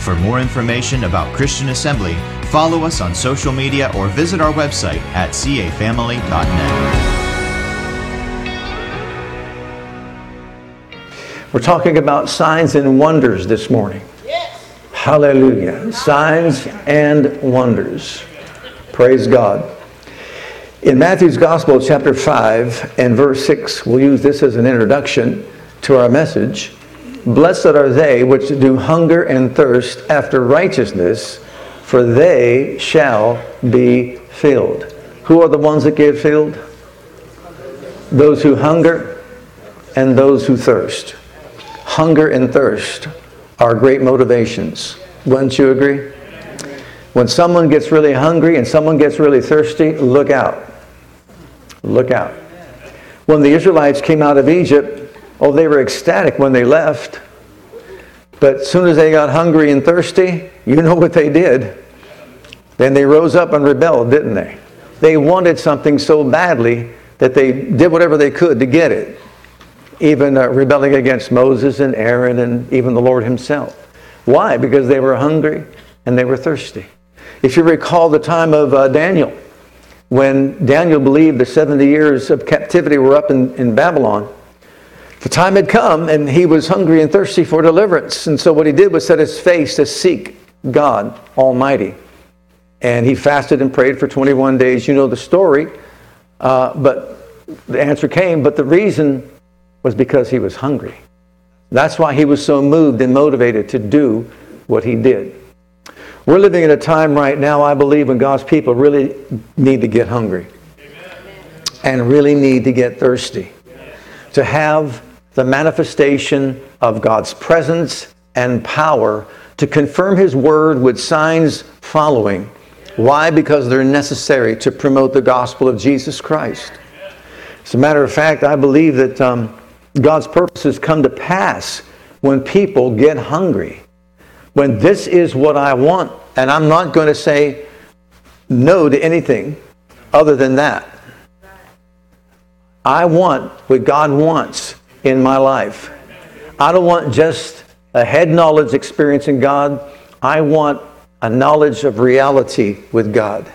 For more information about Christian Assembly, follow us on social media or visit our website at cafamily.net. We're talking about signs and wonders this morning. Yes. Hallelujah. Signs and wonders. Praise God. In Matthew's Gospel, chapter 5 and verse 6, we'll use this as an introduction to our message. Blessed are they which do hunger and thirst after righteousness, for they shall be filled. Who are the ones that get filled? Those who hunger and those who thirst. Hunger and thirst are great motivations. Wouldn't you agree? When someone gets really hungry and someone gets really thirsty, look out. Look out. When the Israelites came out of Egypt, oh, they were ecstatic when they left. But as soon as they got hungry and thirsty, you know what they did. Then they rose up and rebelled, didn't they? They wanted something so badly that they did whatever they could to get it, even uh, rebelling against Moses and Aaron and even the Lord Himself. Why? Because they were hungry and they were thirsty. If you recall the time of uh, Daniel, when Daniel believed the 70 years of captivity were up in, in Babylon, the time had come and he was hungry and thirsty for deliverance. And so what he did was set his face to seek God Almighty. And he fasted and prayed for 21 days. You know the story. Uh, but the answer came, but the reason was because he was hungry. That's why he was so moved and motivated to do what he did. We're living in a time right now, I believe, when God's people really need to get hungry and really need to get thirsty. To have the manifestation of God's presence and power to confirm His word with signs following why? Because they're necessary to promote the gospel of Jesus Christ. As a matter of fact, I believe that um, God's purposes come to pass when people get hungry. When this is what I want, and I'm not going to say no to anything other than that. I want what God wants in my life. I don't want just a head knowledge experience in God. I want a knowledge of reality with God.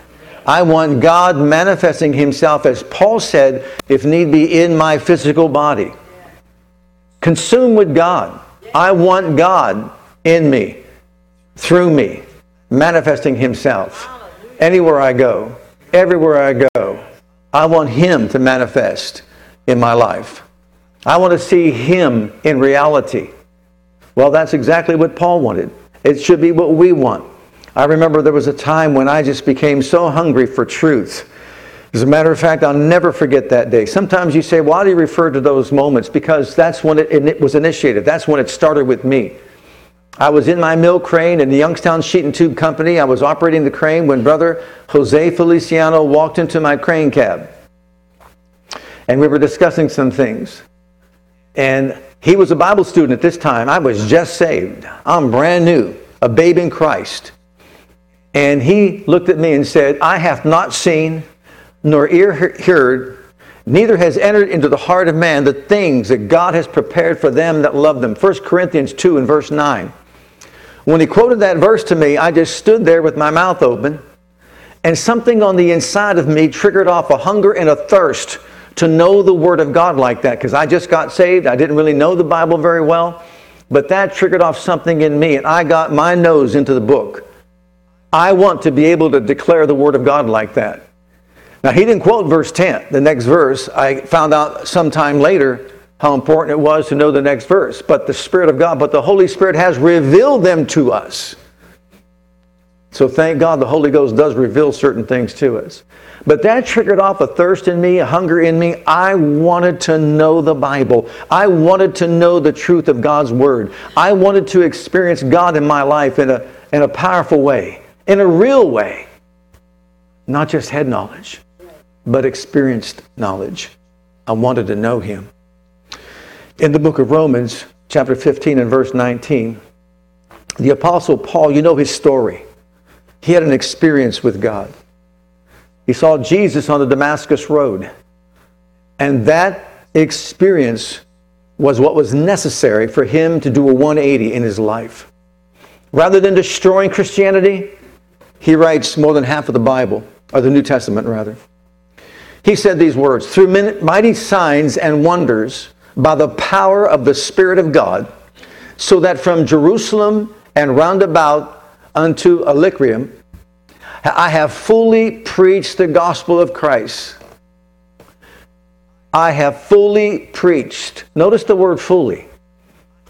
I want God manifesting Himself, as Paul said, if need be, in my physical body. Consume with God. I want God in me, through me, manifesting Himself. Anywhere I go, everywhere I go, I want Him to manifest in my life. I want to see Him in reality. Well, that's exactly what Paul wanted. It should be what we want. I remember there was a time when I just became so hungry for truth. As a matter of fact, I'll never forget that day. Sometimes you say, why do you refer to those moments? Because that's when it, it was initiated. That's when it started with me. I was in my mill crane in the Youngstown Sheet and Tube Company. I was operating the crane when brother Jose Feliciano walked into my crane cab. And we were discussing some things. And he was a Bible student at this time. I was just saved. I'm brand new, a babe in Christ. And he looked at me and said, I have not seen nor ear heard, neither has entered into the heart of man the things that God has prepared for them that love them. 1 Corinthians 2 and verse 9. When he quoted that verse to me, I just stood there with my mouth open, and something on the inside of me triggered off a hunger and a thirst to know the Word of God like that because I just got saved. I didn't really know the Bible very well, but that triggered off something in me, and I got my nose into the book. I want to be able to declare the Word of God like that. Now, he didn't quote verse 10, the next verse. I found out sometime later how important it was to know the next verse. But the Spirit of God, but the Holy Spirit has revealed them to us. So thank God the Holy Ghost does reveal certain things to us. But that triggered off a thirst in me, a hunger in me. I wanted to know the Bible. I wanted to know the truth of God's Word. I wanted to experience God in my life in a, in a powerful way in a real way, not just head knowledge. but experienced knowledge. I wanted to know him. In the book of Romans, chapter 15 and verse 19, the Apostle Paul, you know his story. He had an experience with God. He saw Jesus on the Damascus Road. And that experience was what was necessary for him to do a 180 in his life. Rather than destroying Christianity, he writes more than half of the Bible, or the New Testament rather. He said these words Through mighty signs and wonders, by the power of the Spirit of God, so that from Jerusalem and round about unto Illyricum, I have fully preached the gospel of Christ. I have fully preached. Notice the word fully.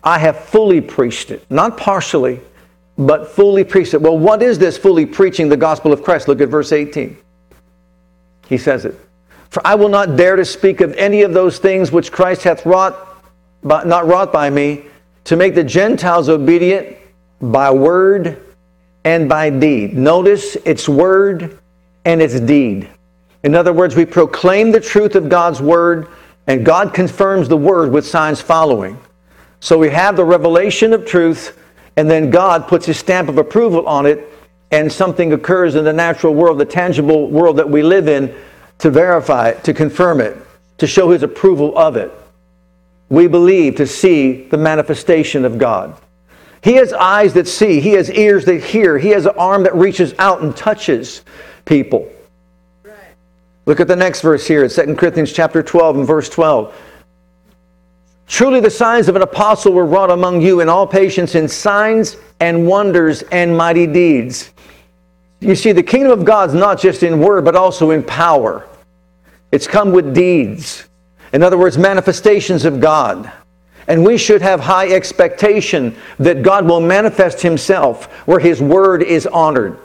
I have fully preached it, not partially, but fully preached it. Well, what is this fully preaching the gospel of Christ? Look at verse 18. He says it. For I will not dare to speak of any of those things which Christ hath wrought, but not wrought by me, to make the Gentiles obedient by word and by deed. Notice it's word and it's deed. In other words, we proclaim the truth of God's word, and God confirms the word with signs following. So we have the revelation of truth, and then God puts his stamp of approval on it, and something occurs in the natural world, the tangible world that we live in, to verify it, to confirm it, to show his approval of it. We believe to see the manifestation of God. He has eyes that see, he has ears that hear, he has an arm that reaches out and touches people. Look at the next verse here. It's 2 Corinthians chapter 12 and verse 12. Truly the signs of an apostle were wrought among you in all patience in signs and wonders and mighty deeds. You see, the kingdom of God's not just in word, but also in power. It's come with deeds. In other words, manifestations of God. And we should have high expectation that God will manifest himself where his word is honored.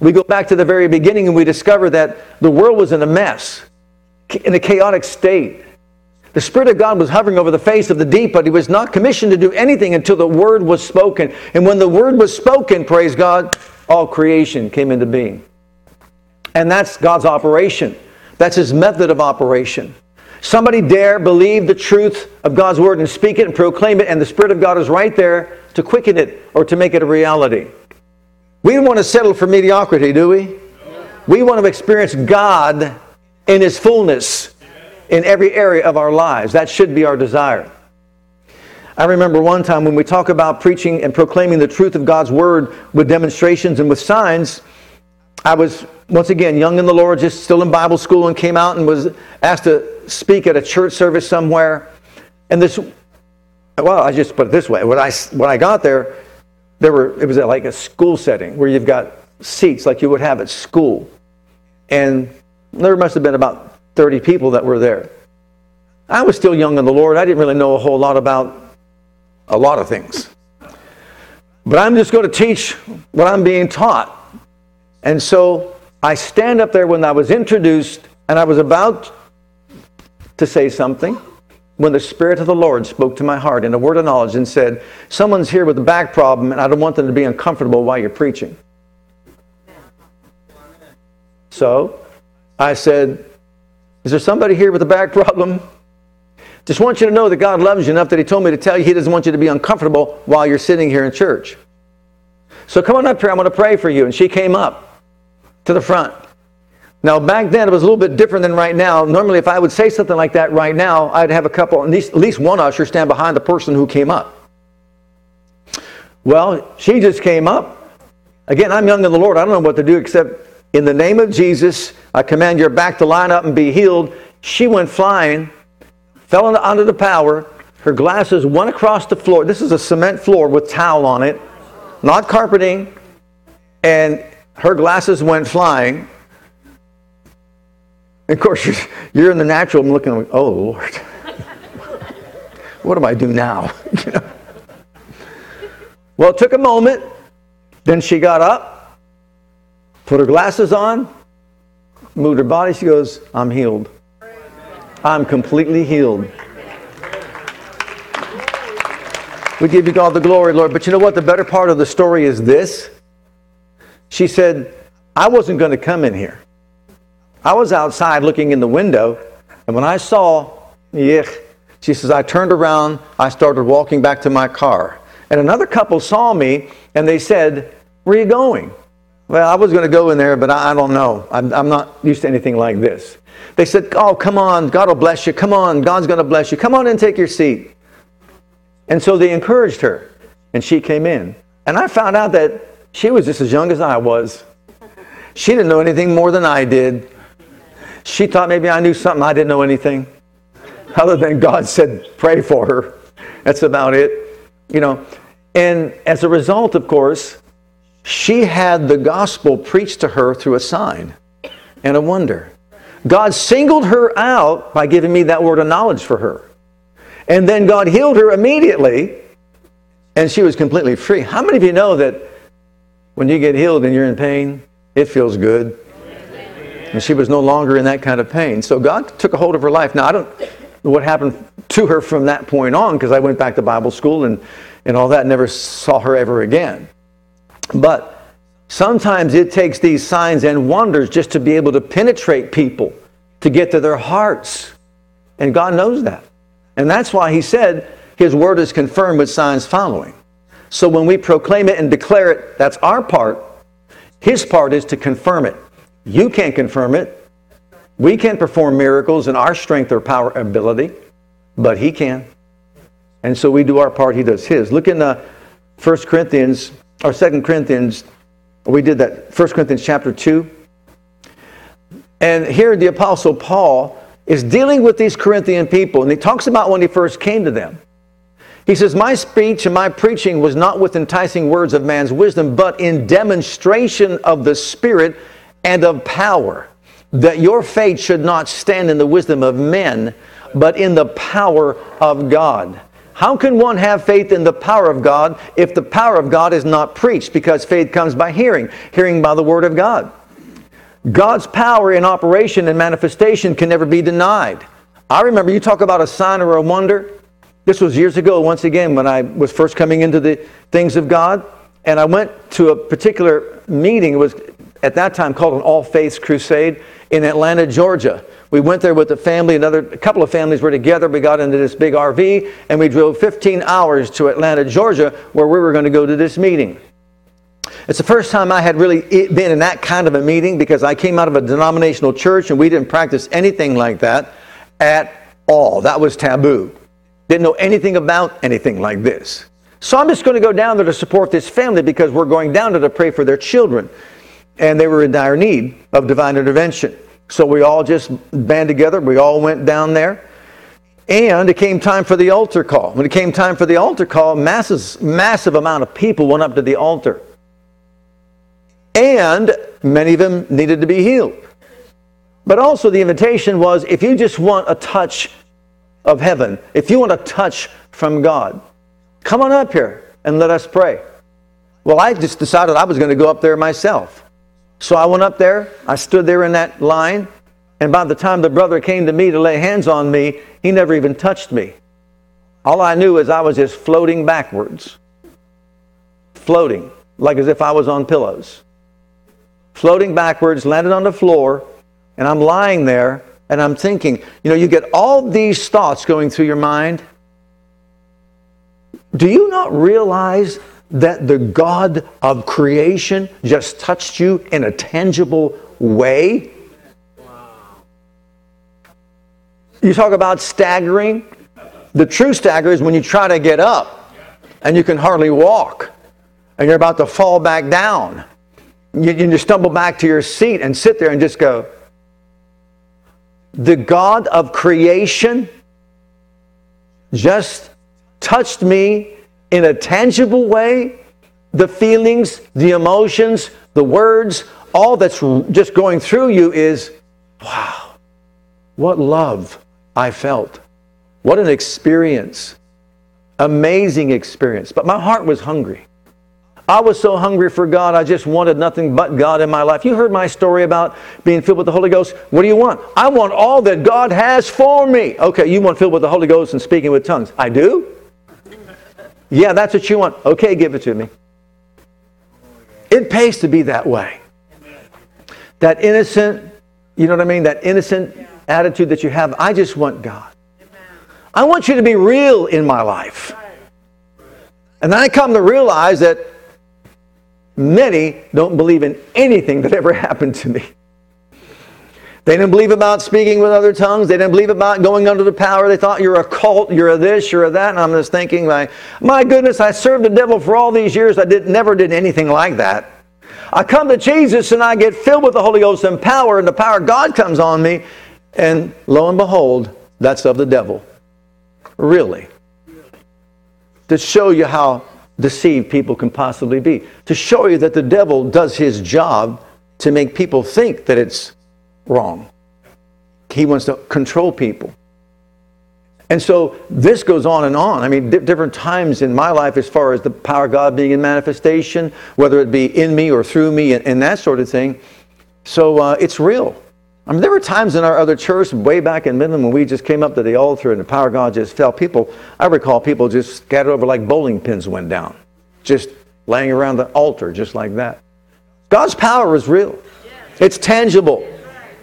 We go back to the very beginning and we discover that the world was in a mess, in a chaotic state. The Spirit of God was hovering over the face of the deep, but He was not commissioned to do anything until the Word was spoken. And when the Word was spoken, praise God, all creation came into being. And that's God's operation. That's His method of operation. Somebody dare believe the truth of God's Word and speak it and proclaim it, and the Spirit of God is right there to quicken it or to make it a reality. We don't want to settle for mediocrity, do we? We want to experience God in His fullness in every area of our lives. That should be our desire. I remember one time when we talk about preaching and proclaiming the truth of God's Word with demonstrations and with signs, I was once again young in the Lord, just still in Bible school, and came out and was asked to speak at a church service somewhere. And this, well, I just put it this way: when I when I got there, there were it was like a school setting where you've got seats like you would have at school. And there must have been about 30 people that were there. I was still young in the lord. I didn't really know a whole lot about a lot of things. But i'm just going to teach what i'm being taught. And so i stand up there when i was introduced and i was about to say something when the Spirit of the Lord spoke to my heart in a word of knowledge and said, Someone's here with a back problem, and I don't want them to be uncomfortable while you're preaching. So I said, Is there somebody here with a back problem? Just want you to know that God loves you enough that He told me to tell you He doesn't want you to be uncomfortable while you're sitting here in church. So come on up here, I'm going to pray for you. And she came up to the front. Now, back then, it was a little bit different than right now. Normally, if I would say something like that right now, I'd have a couple, at least, at least one usher stand behind the person who came up. Well, she just came up. Again, I'm young in the Lord. I don't know what to do except in the name of Jesus, I command your back to line up and be healed. She went flying, fell under the power. Her glasses went across the floor. This is a cement floor with towel on it, not carpeting. And her glasses went flying. And of course, you're, you're in the natural. I'm looking, like, oh Lord, what do I do now? Well, it took a moment. Then she got up, put her glasses on, moved her body. She goes, I'm healed. I'm completely healed. We give you all the glory, Lord. But you know what? The better part of the story is this. She said, I wasn't going to come in here. I was outside looking in the window, and when I saw, she says, I turned around, I started walking back to my car. And another couple saw me, and they said, Where are you going? Well, I was going to go in there, but I, I don't know. I'm, I'm, not used to anything like this. They said, Oh, come on, God will bless you. Come on, God's going to bless you. Come on and take your seat. And so they encouraged her, and she came in. And I found out that she was just as young as I was. She didn't know anything more than I did. She thought maybe I knew something. I didn't know anything. Other than God said, pray for her. That's about it. You know, and as a result, of course, she had the gospel preached to her through a sign and a wonder. God singled her out by giving me that word of knowledge for her. And then God healed her immediately, and she was completely free. How many of you know that when you get healed and you're in pain, it feels good? And she was no longer in that kind of pain. So God took a hold of her life. Now, I don't know what happened to her from that point on because I went back to Bible school and, and all that, never saw her ever again. But sometimes it takes these signs and wonders just to be able to penetrate people, to get to their hearts. And God knows that. And that's why He said His word is confirmed with signs following. So when we proclaim it and declare it, that's our part. His part is to confirm it. You can't confirm it. We can't perform miracles in our strength or power ability, but He can. And so we do our part, He does His. Look in uh, the 1 Corinthians, or 2 Corinthians, we did that, 1 Corinthians chapter 2. And here the Apostle Paul is dealing with these Corinthian people, and he talks about when he first came to them. He says, My speech and my preaching was not with enticing words of man's wisdom, but in demonstration of the Spirit and of power, that your faith should not stand in the wisdom of men, but in the power of God. How can one have faith in the power of God if the power of God is not preached? Because faith comes by hearing, hearing by the Word of God. God's power in operation and manifestation can never be denied. I remember you talk about a sign or a wonder. This was years ago, once again, when I was first coming into the things of God. And I went to a particular meeting. It was at that time called an All Faiths Crusade in Atlanta, Georgia. We went there with the family. Another a couple of families were together. We got into this big RV and we drove 15 hours to Atlanta, Georgia, where we were going to go to this meeting. It's the first time I had really been in that kind of a meeting because I came out of a denominational church and we didn't practice anything like that at all. That was taboo. Didn't know anything about anything like this. So I'm just going to go down there to support this family because we're going down there to pray for their children. And they were in dire need of divine intervention. So we all just band together. We all went down there. And it came time for the altar call. When it came time for the altar call, massive, massive amount of people went up to the altar and many of them needed to be healed. But also, the invitation was if you just want a touch of heaven, if you want a touch from God, come on up here and let us pray. Well, I just decided I was going to go up there myself. So I went up there, I stood there in that line, and by the time the brother came to me to lay hands on me, he never even touched me. All I knew is I was just floating backwards, floating, like as if I was on pillows floating backwards, landed on the floor, and I'm lying there and I'm thinking, you know, you get all these thoughts going through your mind. Do you not realize that the God of creation just touched you in a tangible way? You talk about staggering. The true stagger is when you try to get up and you can hardly walk and you're about to fall back down you, you just stumble back to your seat and sit there and just go, the God of creation just touched me in a tangible way. The feelings, the emotions, the words, all that's just going through you is, wow, what love I felt. What an experience. Amazing experience. But my heart was hungry. I was so hungry for God, I just wanted nothing but God in my life. You heard my story about being filled with the Holy Ghost. What do you want? I want all that God has for me. Okay, you want filled with the Holy Ghost and speaking with tongues. I do? Yeah, that's what you want. Okay, give it to me. It pays to be that way. That innocent, You know what I mean? That innocent attitude that you have. I just want God. I want you to be real in my life. And I come to realize that many don't believe in anything that ever happened to me. They didn't believe about speaking with other tongues. They didn't believe about going under the power. They thought you're a cult, you're a this, you're a that. And I'm just thinking, my, my goodness, I served the devil for all these years. I did, never did anything like that. I come to Jesus and I get filled with the Holy Ghost and power, and the power of God comes on me. And lo and behold, that's of the devil. Really. To show you how deceived people can possibly be. To show you that the devil does his job to make people think that it's wrong. He wants to control people. And so this goes on and on. I mean, di- different times in my life, as far as the power of God being in manifestation, whether it be in me or through me, and, and that sort of thing. So uh, it's real. I mean, there were times in our other church, way back in Midland, when we just came up to the altar and the power of God just fell. People, I recall people just scattered over like bowling pins went down, just laying around the altar, just like that. God's power is real. It's tangible.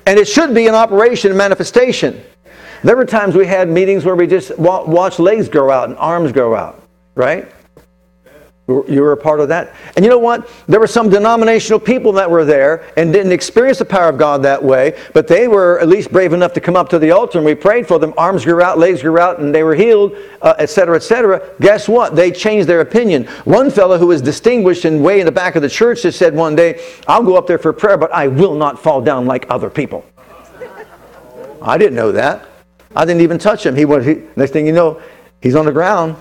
And it should be an operation and manifestation. There were times we had meetings where we just watched legs grow out and arms grow out, right? You were a part of that. And you know what? There were some denominational people that were there and didn't experience the power of God that way, but they were at least brave enough to come up to the altar and we prayed for them. Arms grew out, legs grew out, and they were healed, etc., uh, etc. Et Guess what? They changed their opinion. One fellow who was distinguished and way in the back of the church just said one day, I'll go up there for prayer, but I will not fall down like other people. I didn't know that. I didn't even touch him. He was, he, next thing you know, he's on the ground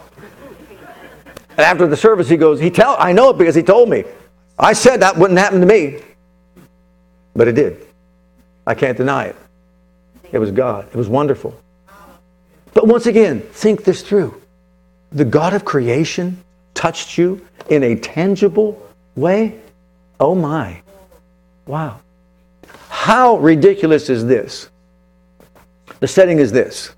and after the service, he goes, he tell, I know it because he told me. I said that wouldn't happen to me. But it did. I can't deny it. It was God. It was wonderful. But once again, think this through. The God of creation touched you in a tangible way? Oh my. Wow. How ridiculous is this? The setting is this.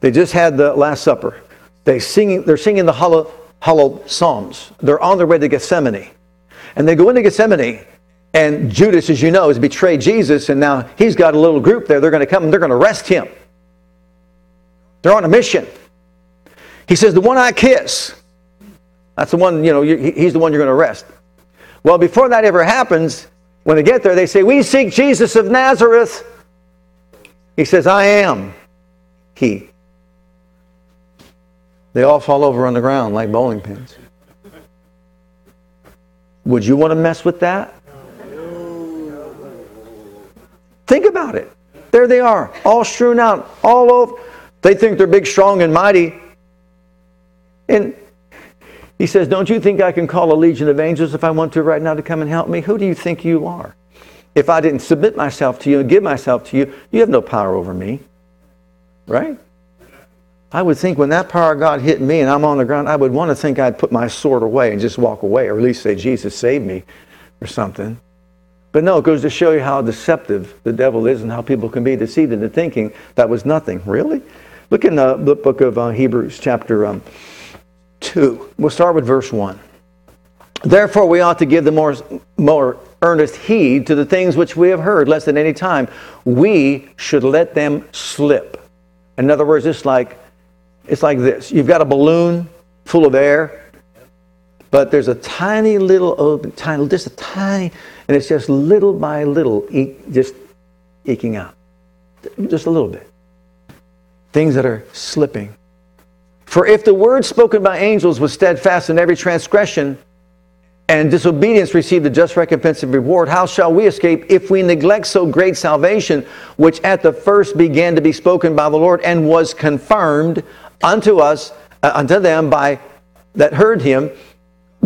They just had the Last Supper. They singing, they're singing the hollow, hallowed psalms. They're on their way to Gethsemane. And they go into Gethsemane, and Judas, as you know, has betrayed Jesus, and now he's got a little group there. They're going to come and they're going to arrest him. They're on a mission. He says, The one I kiss, that's the one, you know, he's the one you're going to arrest. Well, before that ever happens, when they get there, they say, We seek Jesus of Nazareth. He says, I am he. They all fall over on the ground like bowling pins. Would you want to mess with that? Think about it. There they are, all strewn out, all over. They think they're big, strong, and mighty. And he says, Don't you think I can call a legion of angels if I want to right now to come and help me? Who do you think you are? If I didn't submit myself to you and give myself to you, you have no power over me. Right? I would think when that power of God hit me and I'm on the ground, I would want to think I'd put my sword away and just walk away, or at least say, Jesus, save me, or something. But no, it goes to show you how deceptive the devil is and how people can be deceived into thinking that was nothing. Really? Look in the, the book of uh, Hebrews, chapter um, 2. We'll start with verse 1. Therefore, we ought to give the more, more earnest heed to the things which we have heard, lest at any time we should let them slip. In other words, it's like it's like this you've got a balloon full of air, but there's a tiny little open, tiny, just a tiny, and it's just little by little, just eking out. Just a little bit. Things that are slipping. For if the word spoken by angels was steadfast in every transgression, and disobedience received the just recompense of reward, how shall we escape if we neglect so great salvation, which at the first began to be spoken by the Lord and was confirmed unto us, uh, unto them by that heard him,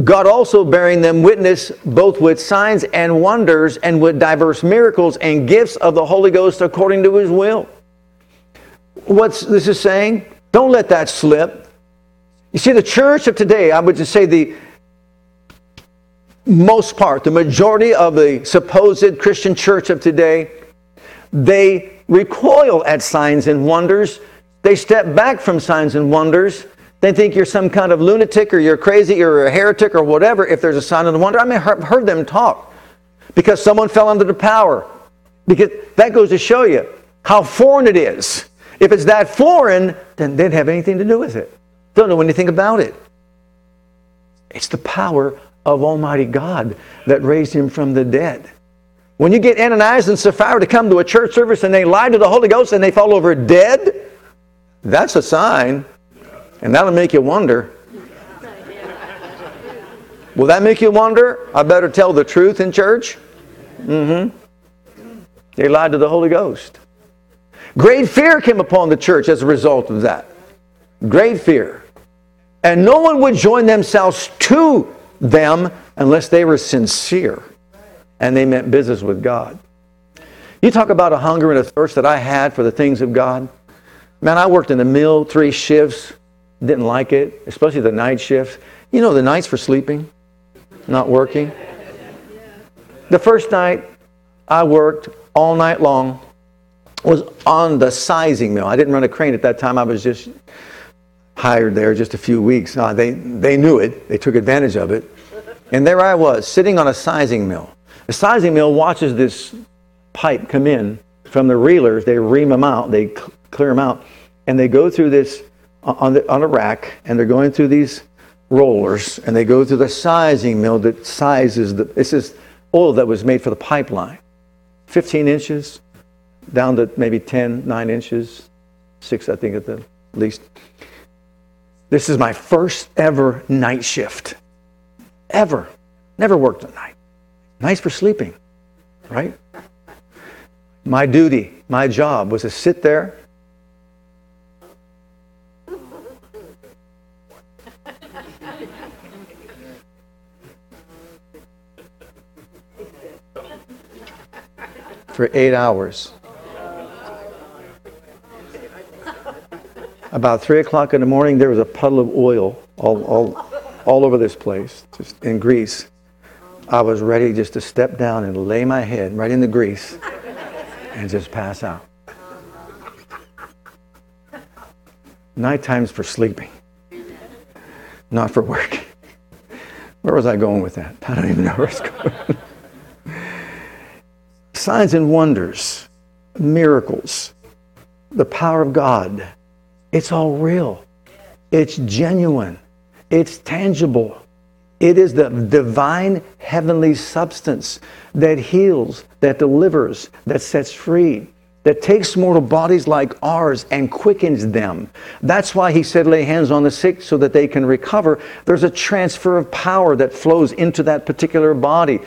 God also bearing them witness both with signs and wonders and with diverse miracles and gifts of the Holy Ghost according to his will. What's this is saying? Don't let that slip. You see, the church of today, I would just say the most part, the majority of the supposed Christian church of today, they recoil at signs and wonders they step back from signs and wonders. They think you're some kind of lunatic or you're crazy or a heretic or whatever if there's a sign and a wonder. I mean, I've heard them talk because someone fell under the power. Because that goes to show you how foreign it is. If it's that foreign, then they didn't have anything to do with it. Don't know anything about it. It's the power of Almighty God that raised him from the dead. When you get Ananias and Sapphira to come to a church service and they lie to the Holy Ghost and they fall over dead, that's a sign. And that'll make you wonder. Will that make you wonder? I better tell the truth in church? Mm hmm. They lied to the Holy Ghost. Great fear came upon the church as a result of that. Great fear. And no one would join themselves to them unless they were sincere and they meant business with God. You talk about a hunger and a thirst that I had for the things of God. Man, I worked in the mill three shifts, didn't like it, especially the night shifts. You know, the nights for sleeping, not working. The first night I worked all night long was on the sizing mill. I didn't run a crane at that time. I was just hired there just a few weeks. Uh, they, they knew it. They took advantage of it. And there I was, sitting on a sizing mill. The sizing mill watches this pipe come in from the reelers. They ream them out. They clear them out. And they go through this uh, on, the, on a rack, and they're going through these rollers, and they go through the sizing mill that sizes the, this is oil that was made for the pipeline. 15 inches down to maybe 10, 9 inches, 6 I think at the least. This is my first ever night shift. Ever. Never worked at night. Nice for sleeping, right? My duty, my job was to sit there for eight hours. About three o'clock in the morning, there was a puddle of oil all, all, all over this place, just in grease. I was ready just to step down and lay my head right in the grease and just pass out. Night times for sleeping, not for work. Where was I going with that? I don't even know where I was going. Signs and wonders, miracles, the power of God it's all real. It's genuine. It's tangible. It is the divine heavenly substance that heals, that delivers, that sets free, that takes mortal bodies like ours and quickens them. That's why he said, lay hands on the sick so that they can recover. There's a transfer of power that flows into that particular body.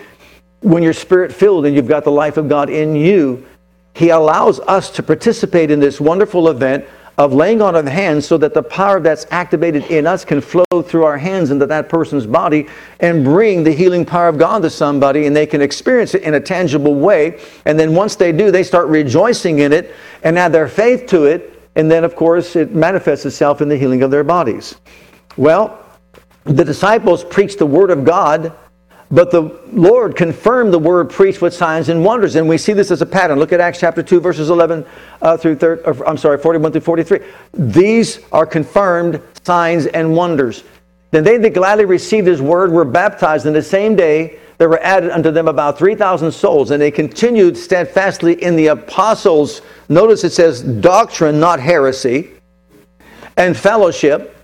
When you're spirit filled and you've got the life of God in you, he allows us to participate in this wonderful event of laying on of hands so that the power that's activated in us can flow through our hands into that person's body and bring the healing power of God to somebody and they can experience it in a tangible way. And then once they do, they start rejoicing in it and add their faith to it. And then, of course, it manifests itself in the healing of their bodies. Well, the disciples preached the Word of God but the Lord confirmed the word preached with signs and wonders. And we see this as a pattern. Look at Acts chapter 2, verses 11 uh, through 30, or, I'm sorry, 41 through 43. These are confirmed signs and wonders. Then they that gladly received his word were baptized in the same day. There were added unto them about 3,000 souls, and they continued steadfastly in the apostles' notice it says doctrine, not heresy, and fellowship,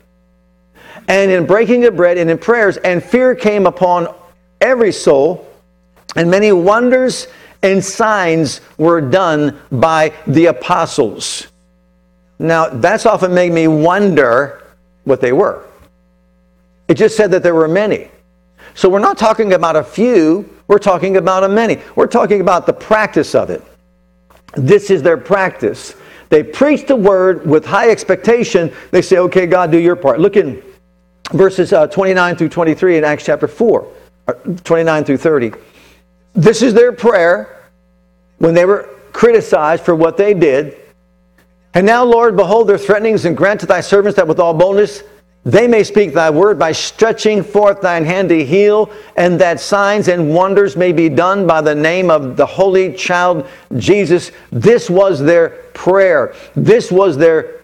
and in breaking of bread and in prayers, and fear came upon every soul, and many wonders and signs were done by the apostles. Now, that's often made me wonder what they were. It just said that there were many. So we're not talking about a few, we're talking about a many. We're talking about the practice of it. This is their practice. They preach the word with high expectation. They say, okay, God, do your part. Look in verses uh, 29 through 23 in Acts chapter 4. 29 through 30. This is their prayer when they were criticized for what they did. And now, Lord, behold their threatenings and grant to thy servants that with all boldness they may speak thy word by stretching forth thine hand to heal, and that signs and wonders may be done by the name of the holy child Jesus. This was their prayer. This was their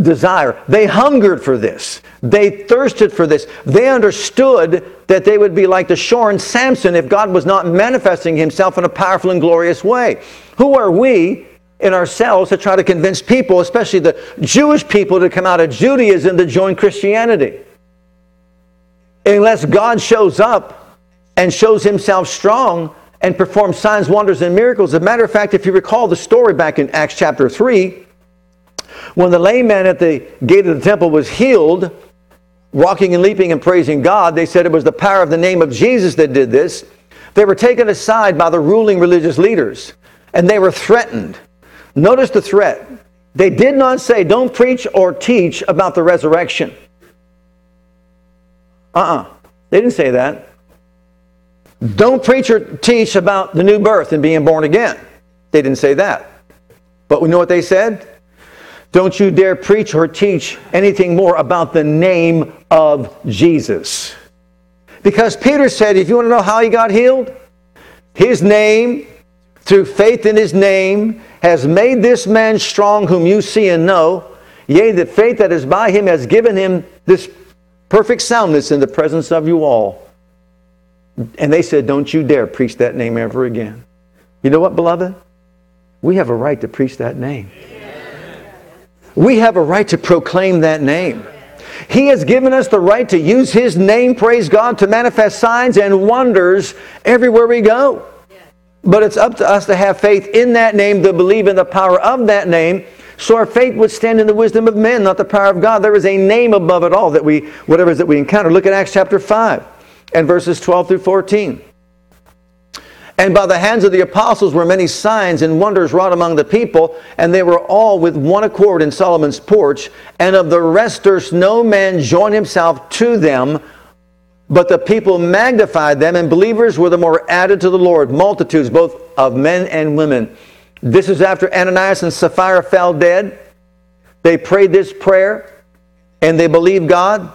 desire. They hungered for this. They thirsted for this. They understood that they would be like the shorn Samson if God was not manifesting himself in a powerful and glorious way. Who are we in ourselves to try to convince people, especially the Jewish people, to come out of Judaism to join Christianity? Unless God shows up and shows himself strong and performs signs, wonders, and miracles. As a matter of fact, if you recall the story back in Acts chapter 3, when the lame man at the gate of the temple was healed, walking and leaping and praising God, they said it was the power of the name of Jesus that did this. They were taken aside by the ruling religious leaders and they were threatened. Notice the threat. They did not say, don't preach or teach about the resurrection. Uh uh-uh. uh They didn't say that. Don't preach or teach about the new birth and being born again. They didn't say that. But we know what they said? Don't you dare preach or teach anything more about the name of Jesus. Because Peter said, if you want to know how he got healed, his name, through faith in his name, has made this man strong whom you see and know. Yea, the faith that is by him has given him this perfect soundness in the presence of you all. And they said, Don't you dare preach that name ever again. You know what, beloved? We have a right to preach that name. We have a right to proclaim that name. He has given us the right to use His name, praise God, to manifest signs and wonders everywhere we go. But it's up to us to have faith in that name, to believe in the power of that name, so our faith would stand in the wisdom of men, not the power of God. There is a name above it all that we, whatever it is that we encounter. Look at Acts chapter 5 and verses 12 through 14. And by the hands of the apostles were many signs and wonders wrought among the people, and they were all with one accord in Solomon's porch. And of the rest durst no man join himself to them, but the people magnified them, and believers were the more added to the Lord, multitudes both of men and women. This is after Ananias and Sapphira fell dead. They prayed this prayer, and they believed God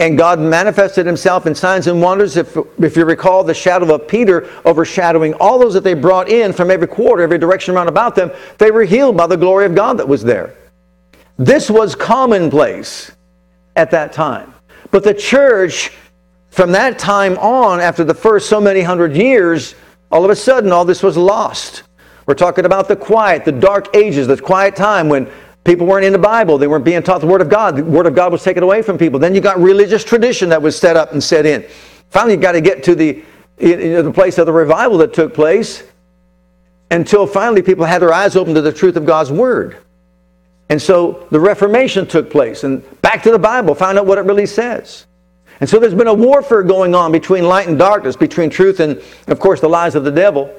and God manifested himself in signs and wonders. If, if you recall the shadow of Peter overshadowing all those that they brought in from every quarter, every direction around about them, they were healed by the glory of God that was there. This was commonplace at that time. But the church, from that time on, after the first so many hundred years, all of a sudden all this was lost. We're talking about the quiet, the dark ages, the quiet time when People weren't in the Bible. They weren't being taught the Word of God. The Word of God was taken away from people. Then you got religious tradition that was set up and set in. Finally, you got to get to the, you know, the place of the revival that took place until finally people had their eyes open to the truth of God's Word. And so the Reformation took place. And back to the Bible, find out what it really says. And so there's been a warfare going on between light and darkness, between truth and, of course, the lies of the devil.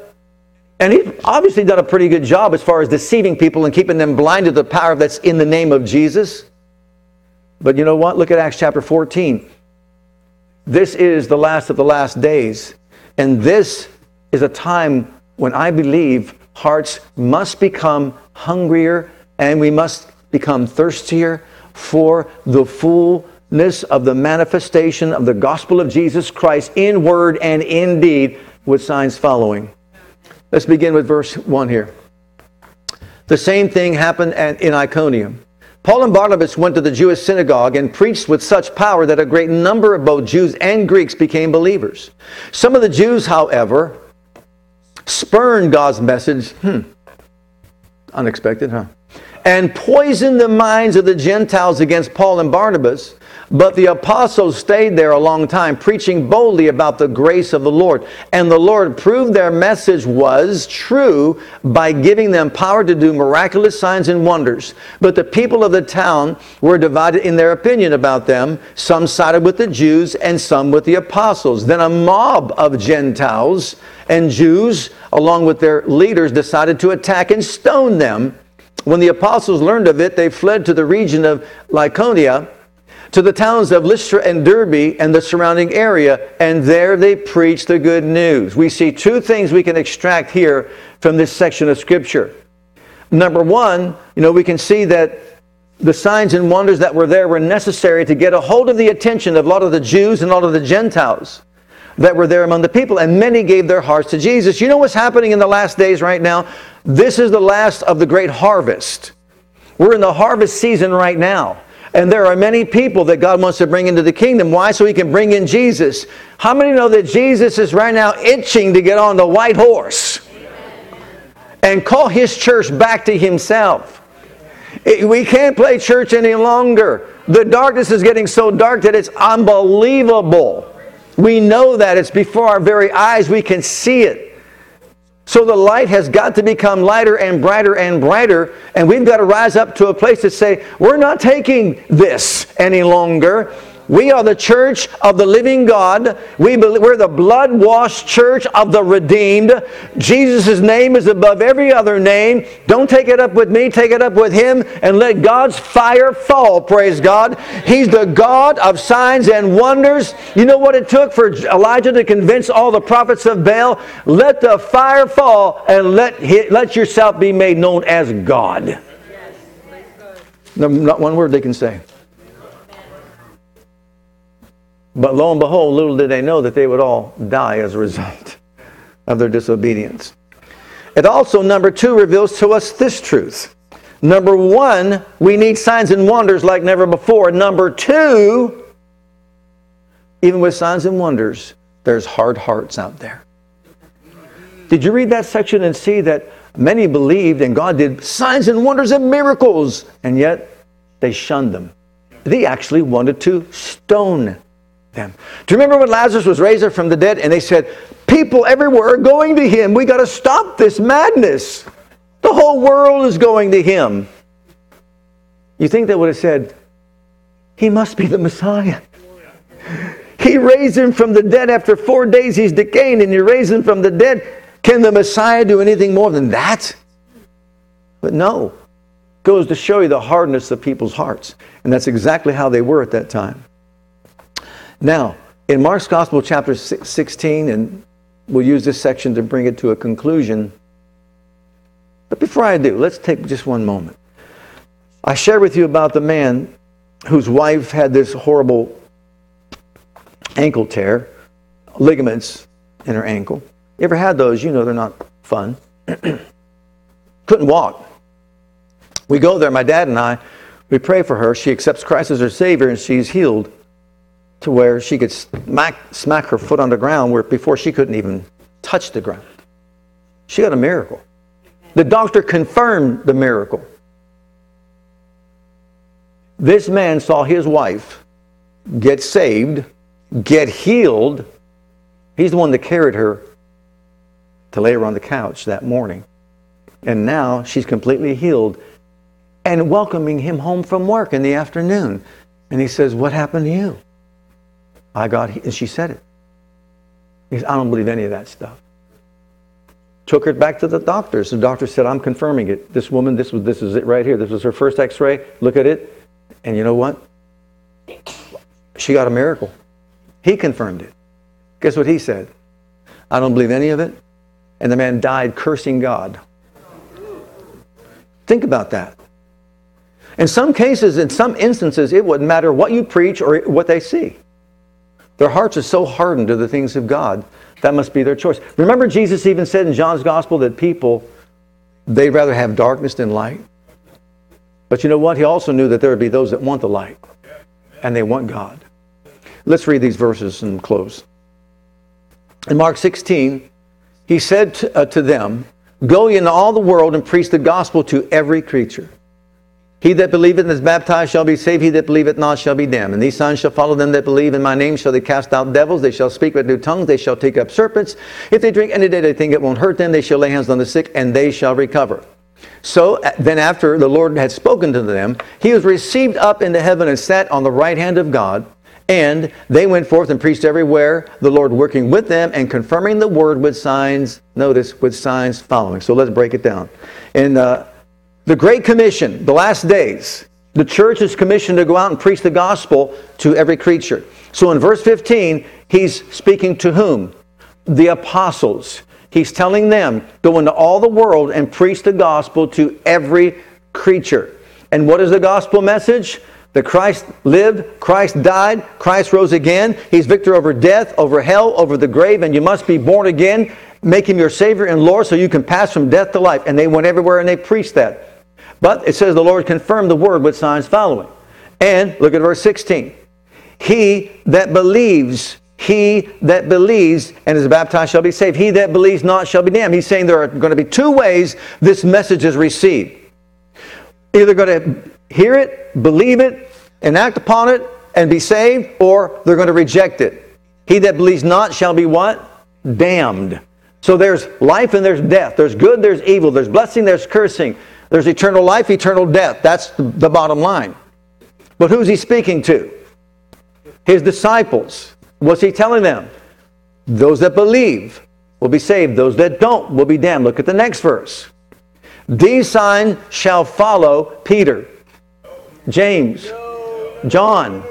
And he's obviously done a pretty good job as far as deceiving people and keeping them blind to the power that's in the name of Jesus. But you know what? Look at Acts chapter 14. This is the last of the last days. And this is a time when I believe hearts must become hungrier and we must become thirstier for the fullness of the manifestation of the gospel of Jesus Christ in word and in deed with signs following. Let's begin with verse 1 here. The same thing happened in Iconium. Paul and Barnabas went to the Jewish synagogue and preached with such power that a great number of both Jews and Greeks became believers. Some of the Jews, however, spurned God's message. Hmm. Unexpected, huh? And poisoned the minds of the Gentiles against Paul and Barnabas but the apostles stayed there a long time, preaching boldly about the grace of the Lord. And the Lord proved their message was true by giving them power to do miraculous signs and wonders. But the people of the town were divided in their opinion about them. Some sided with the Jews and some with the apostles. Then a mob of Gentiles and Jews, along with their leaders, decided to attack and stone them. When the apostles learned of it, they fled to the region of Lycaonia to the towns of Lystra and Derbe and the surrounding area, and there they preached the good news. We see two things we can extract here from this section of Scripture. Number one, you know, we can see that the signs and wonders that were there were necessary to get a hold of the attention of a lot of the Jews and a lot of the Gentiles that were there among the people, and many gave their hearts to Jesus. You know what's happening in the last days right now? This is the last of the great harvest. We're in the harvest season right now. And there are many people that God wants to bring into the kingdom. Why? So he can bring in Jesus. How many know that Jesus is right now itching to get on the white horse and call his church back to himself? We can't play church any longer. The darkness is getting so dark that it's unbelievable. We know that. It's before our very eyes. We can see it. So the light has got to become lighter and brighter and brighter, and we've got to rise up to a place to say, we're not taking this any longer. We are the church of the living God. We believe, we're the blood washed church of the redeemed. Jesus' name is above every other name. Don't take it up with me, take it up with him, and let God's fire fall. Praise God. He's the God of signs and wonders. You know what it took for Elijah to convince all the prophets of Baal? Let the fire fall and let, let yourself be made known as God. Not one word they can say. But lo and behold, little did they know that they would all die as a result of their disobedience. It also, number two, reveals to us this truth. Number one, we need signs and wonders like never before. Number two, even with signs and wonders, there's hard hearts out there. Did you read that section and see that many believed and God did signs and wonders and miracles, and yet they shunned them? They actually wanted to stone them. Do you remember when Lazarus was raised up from the dead and they said, People everywhere are going to him. We got to stop this madness. The whole world is going to him. You think they would have said, He must be the Messiah. He raised him from the dead after four days. He's decaying, and you raise him from the dead. Can the Messiah do anything more than that? But no. It goes to show you the hardness of people's hearts. And that's exactly how they were at that time. Now, in Mark's Gospel, chapter 16, and we'll use this section to bring it to a conclusion. But before I do, let's take just one moment. I shared with you about the man whose wife had this horrible ankle tear, ligaments in her ankle. You ever had those? You know they're not fun. Couldn't walk. We go there, my dad and I, we pray for her. She accepts Christ as her Savior and she's healed to where she could smack, smack her foot on the ground where before she couldn't even touch the ground. She got a miracle. The doctor confirmed the miracle. This man saw his wife get saved, get healed. He's the one that carried her to lay her on the couch that morning. And now she's completely healed and welcoming him home from work in the afternoon. And he says, What happened to you? I got, and she said it. He said, I don't believe any of that stuff. Took her back to the doctors. The doctor said, I'm confirming it. This woman, this was this is it right here. This was her first x-ray. Look at it. And you know what? She got a miracle. He confirmed it. Guess what he said? I don't believe any of it. And the man died cursing God. Think about that. In some cases, in some instances, it wouldn't matter what you preach or what they see. Their hearts are so hardened to the things of God, that must be their choice. Remember, Jesus even said in John's Gospel that people, they'd rather have darkness than light. But you know what? He also knew that there would be those that want the light, and they want God. Let's read these verses and close. In Mark 16, he said to, uh, to them, Go into all the world and preach the gospel to every creature. He that believeth and is baptized shall be saved. He that believeth not shall be damned. And these signs shall follow them that believe. In my name shall they cast out devils. They shall speak with new tongues. They shall take up serpents. If they drink any day they think it won't hurt them, they shall lay hands on the sick and they shall recover. So uh, then, after the Lord had spoken to them, he was received up into heaven and sat on the right hand of God. And they went forth and preached everywhere, the Lord working with them and confirming the word with signs. Notice, with signs following. So let's break it down. In uh, the Great Commission, the last days, the church is commissioned to go out and preach the gospel to every creature. So in verse 15, he's speaking to whom? The apostles. He's telling them, go into all the world and preach the gospel to every creature. And what is the gospel message? That Christ lived, Christ died, Christ rose again. He's victor over death, over hell, over the grave, and you must be born again. Make him your Savior and Lord so you can pass from death to life. And they went everywhere and they preached that. But it says the Lord confirmed the word with signs following. And look at verse 16. He that believes, he that believes and is baptized shall be saved. He that believes not shall be damned. He's saying there are going to be two ways this message is received. Either going to hear it, believe it, and act upon it, and be saved, or they're going to reject it. He that believes not shall be what? Damned. So there's life and there's death. There's good, there's evil. There's blessing, there's cursing. There's eternal life, eternal death. That's the, bottom line. But who's he speaking to? His disciples. What's he telling them? Those that believe will be saved. Those that don't will be damned. Look at the next verse. These signs shall follow Peter, James, John,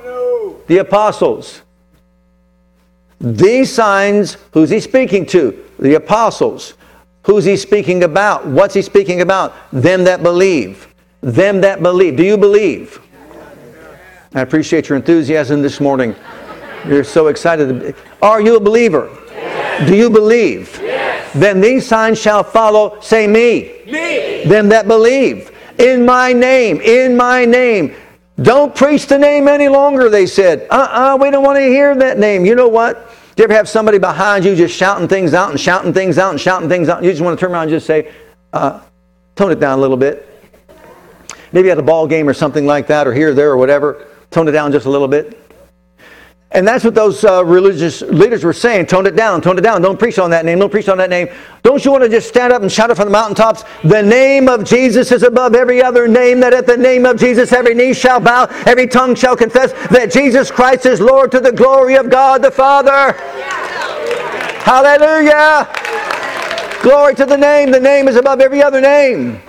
the apostles. These signs, who's he speaking to? The apostles. Who's he speaking about? What's he speaking about? Them that believe. Them that believe. Do you believe? I appreciate your enthusiasm this morning. You're so excited. Are you a believer? Yes. Do you believe? Yes. Then these signs shall follow, say me. Me. Them that believe. In my name, in my name. Don't preach the name any longer, they said. Uh uh-uh, uh we don't want to hear that name. You know what? Do you ever have somebody behind you just shouting things out and shouting things out and shouting things out? You just want to turn around and just say, uh, tone it down a little bit. Maybe at a ball game or something like that, or here or there or whatever. Tone it down just a little bit. And that's what those uh, religious leaders were saying. Tone it down, tone it down. Don't preach on that name, don't preach on that name. Don't you want to just stand up and shout it from the mountaintops? The name of Jesus is above every other name, that at the name of Jesus every knee shall bow, every tongue shall confess that Jesus Christ is Lord to the glory of God the Father. Hallelujah. Glory to the name. The name is above every other name.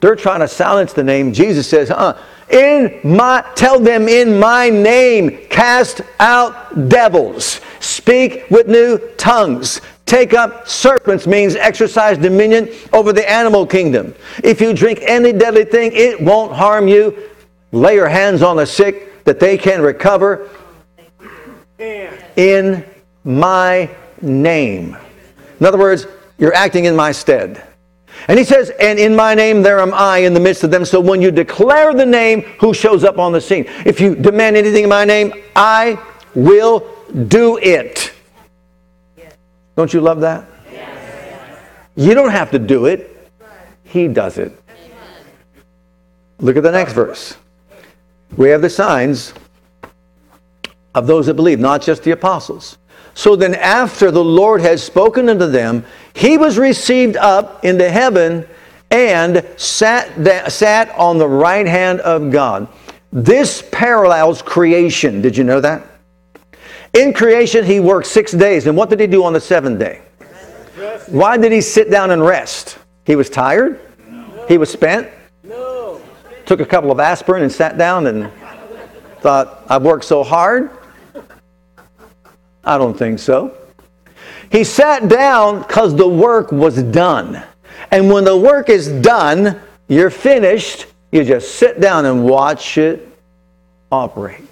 They're trying to silence the name. Jesus says, uh, in my tell them in my name cast out devils. Speak with new tongues. Take up serpents means exercise dominion over the animal kingdom. If you drink any deadly thing it won't harm you. Lay your hands on the sick that they can recover. In my name. In other words you're acting in my stead and he says, And in my name there am I in the midst of them. So when you declare the name, who shows up on the scene? If you demand anything in my name, I will do it. Don't you love that? Yes. You don't have to do it, he does it. Look at the next verse. We have the signs of those that believe, not just the apostles. So then, after the Lord has spoken unto them, he was received up into heaven and sat, sat on the right hand of God. This parallels creation. Did you know that? In creation, he worked six days. And what did he do on the seventh day? Why did he sit down and rest? He was tired? He was spent? No. Took a couple of aspirin and sat down and thought, I've worked so hard. I don't think so. He sat down because the work was done. And when the work is done, you're finished, you just sit down and watch it operate.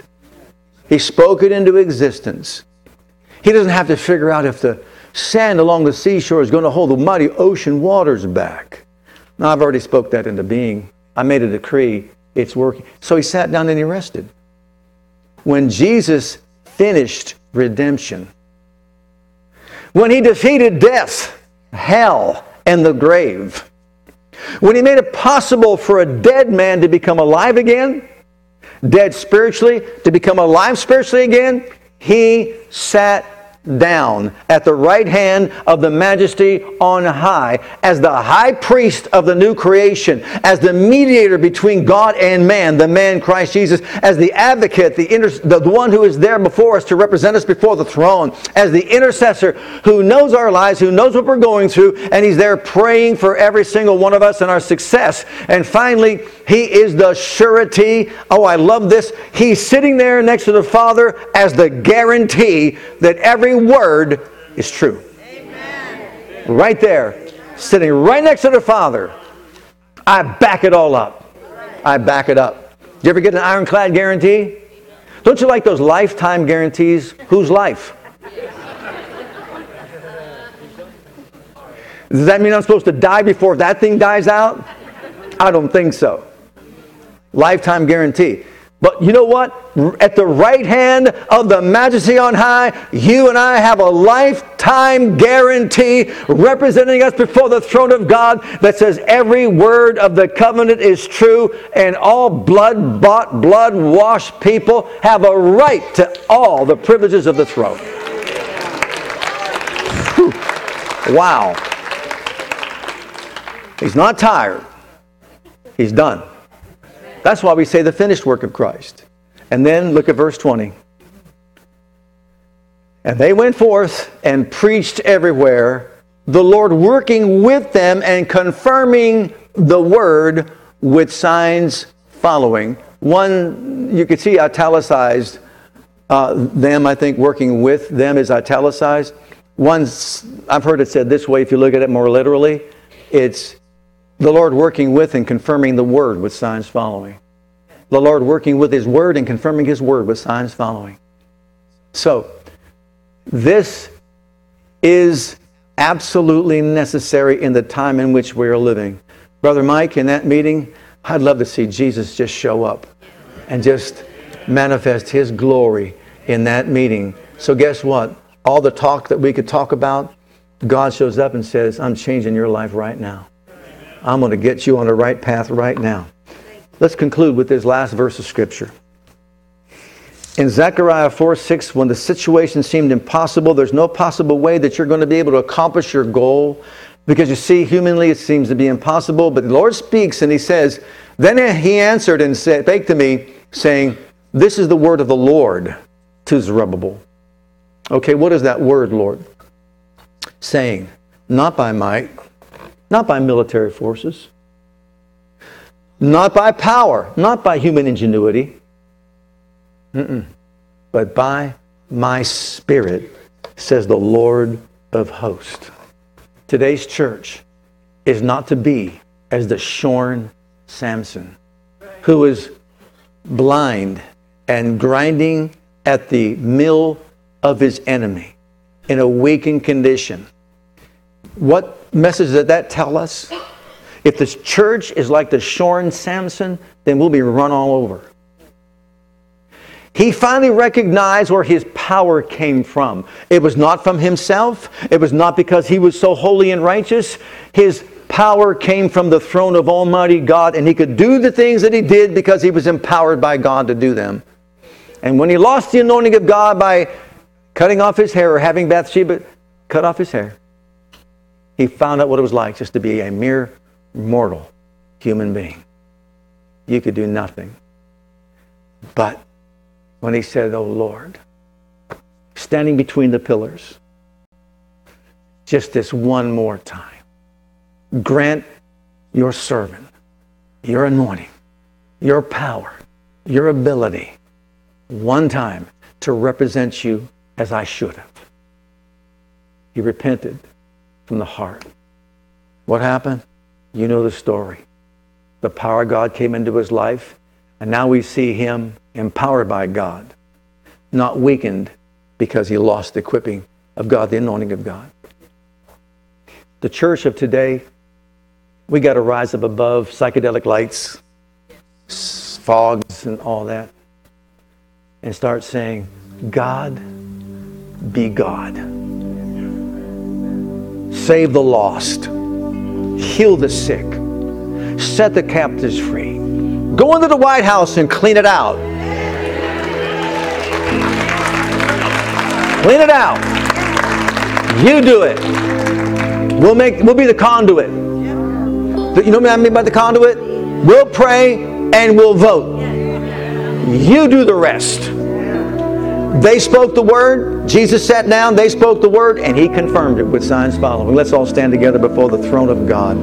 He spoke it into existence. He doesn't have to figure out if the sand along the seashore is going to hold the mighty ocean waters back. No, I've already spoke that into being. I made a decree. It's working. So he sat down and he rested. When Jesus finished redemption. When he defeated death, hell, and the grave. When he made it possible for a dead man to become alive again, dead spiritually to become alive spiritually again, he sat down at the right hand of the majesty on high as the high priest of the new creation, as the mediator between God and man, the man Christ Jesus, as the advocate, the, inter- the one who is there before us to represent us before the throne, as the intercessor who knows our lives, who knows what we're going through, and he's there praying for every single one of us and our success. And finally, he is the surety. Oh, I love this. He's sitting there next to the Father as the guarantee that every word is true. Amen. Right there, sitting right next to the Father. I back it all up. I back it up. Do you ever get an ironclad guarantee? Don't you like those lifetime guarantees? Whose life? Does that mean I'm supposed to die before that thing dies out? I don't think so. Lifetime guarantee. But you know what? At the right hand of the majesty on high, you and I have a lifetime guarantee representing us before the throne of God that says every word of the covenant is true, and all blood bought, blood washed people have a right to all the privileges of the throne. Whew. Wow. He's not tired, he's done. That's why we say the finished work of Christ. And then look at verse 20. And they went forth and preached everywhere, the Lord working with them and confirming the word with signs following. One, you could see italicized, uh, them, I think, working with them is italicized. One's, I've heard it said this way, if you look at it more literally, it's the Lord working with and confirming the word with signs following. The Lord working with his word and confirming his word with signs following. So, this is absolutely necessary in the time in which we are living. Brother Mike, in that meeting, I'd love to see Jesus just show up and just manifest his glory in that meeting. So, guess what? All the talk that we could talk about, God shows up and says, I'm changing your life right now. I'm going to get you on the right path right now. Let's conclude with this last verse of Scripture. In Zechariah 4 6, when the situation seemed impossible, there's no possible way that you're going to be able to accomplish your goal. Because you see, humanly it seems to be impossible. But the Lord speaks and He says, Then He answered and said, spake to me, saying, This is the word of the Lord to Zerubbabel. Okay, what is that word, Lord? Saying, Not by might, not by military forces, not by power, not by human ingenuity, Mm-mm. but by my spirit, says the Lord of hosts. Today's church is not to be as the shorn Samson, who is blind and grinding at the mill of his enemy in a weakened condition. What message did that tell us? If the church is like the shorn Samson, then we'll be run all over. He finally recognized where his power came from. It was not from himself. It was not because he was so holy and righteous. His power came from the throne of Almighty God, and he could do the things that he did because he was empowered by God to do them. And when he lost the anointing of God by cutting off his hair or having Bathsheba cut off his hair, he found out what it was like just to be a mere mortal human being. You could do nothing. But when he said, Oh Lord, standing between the pillars, just this one more time, grant your servant, your anointing, your power, your ability, one time to represent you as I should have. He repented from the heart. What happened? You know the story. The power of God came into his life, and now we see him empowered by God, not weakened because he lost the equipping of God, the anointing of God. The church of today, we got to rise up above psychedelic lights, fogs, and all that, and start saying, God be God. Save the lost heal the sick, set the captives free. Go into the White House and clean it out. Clean it out. You do it. We'll make we'll be the conduit. You know what I mean by the conduit? We'll pray and we'll vote. You do the rest. They spoke the word. Jesus sat down. They spoke the word, and he confirmed it with signs following. Let's all stand together before the throne of God.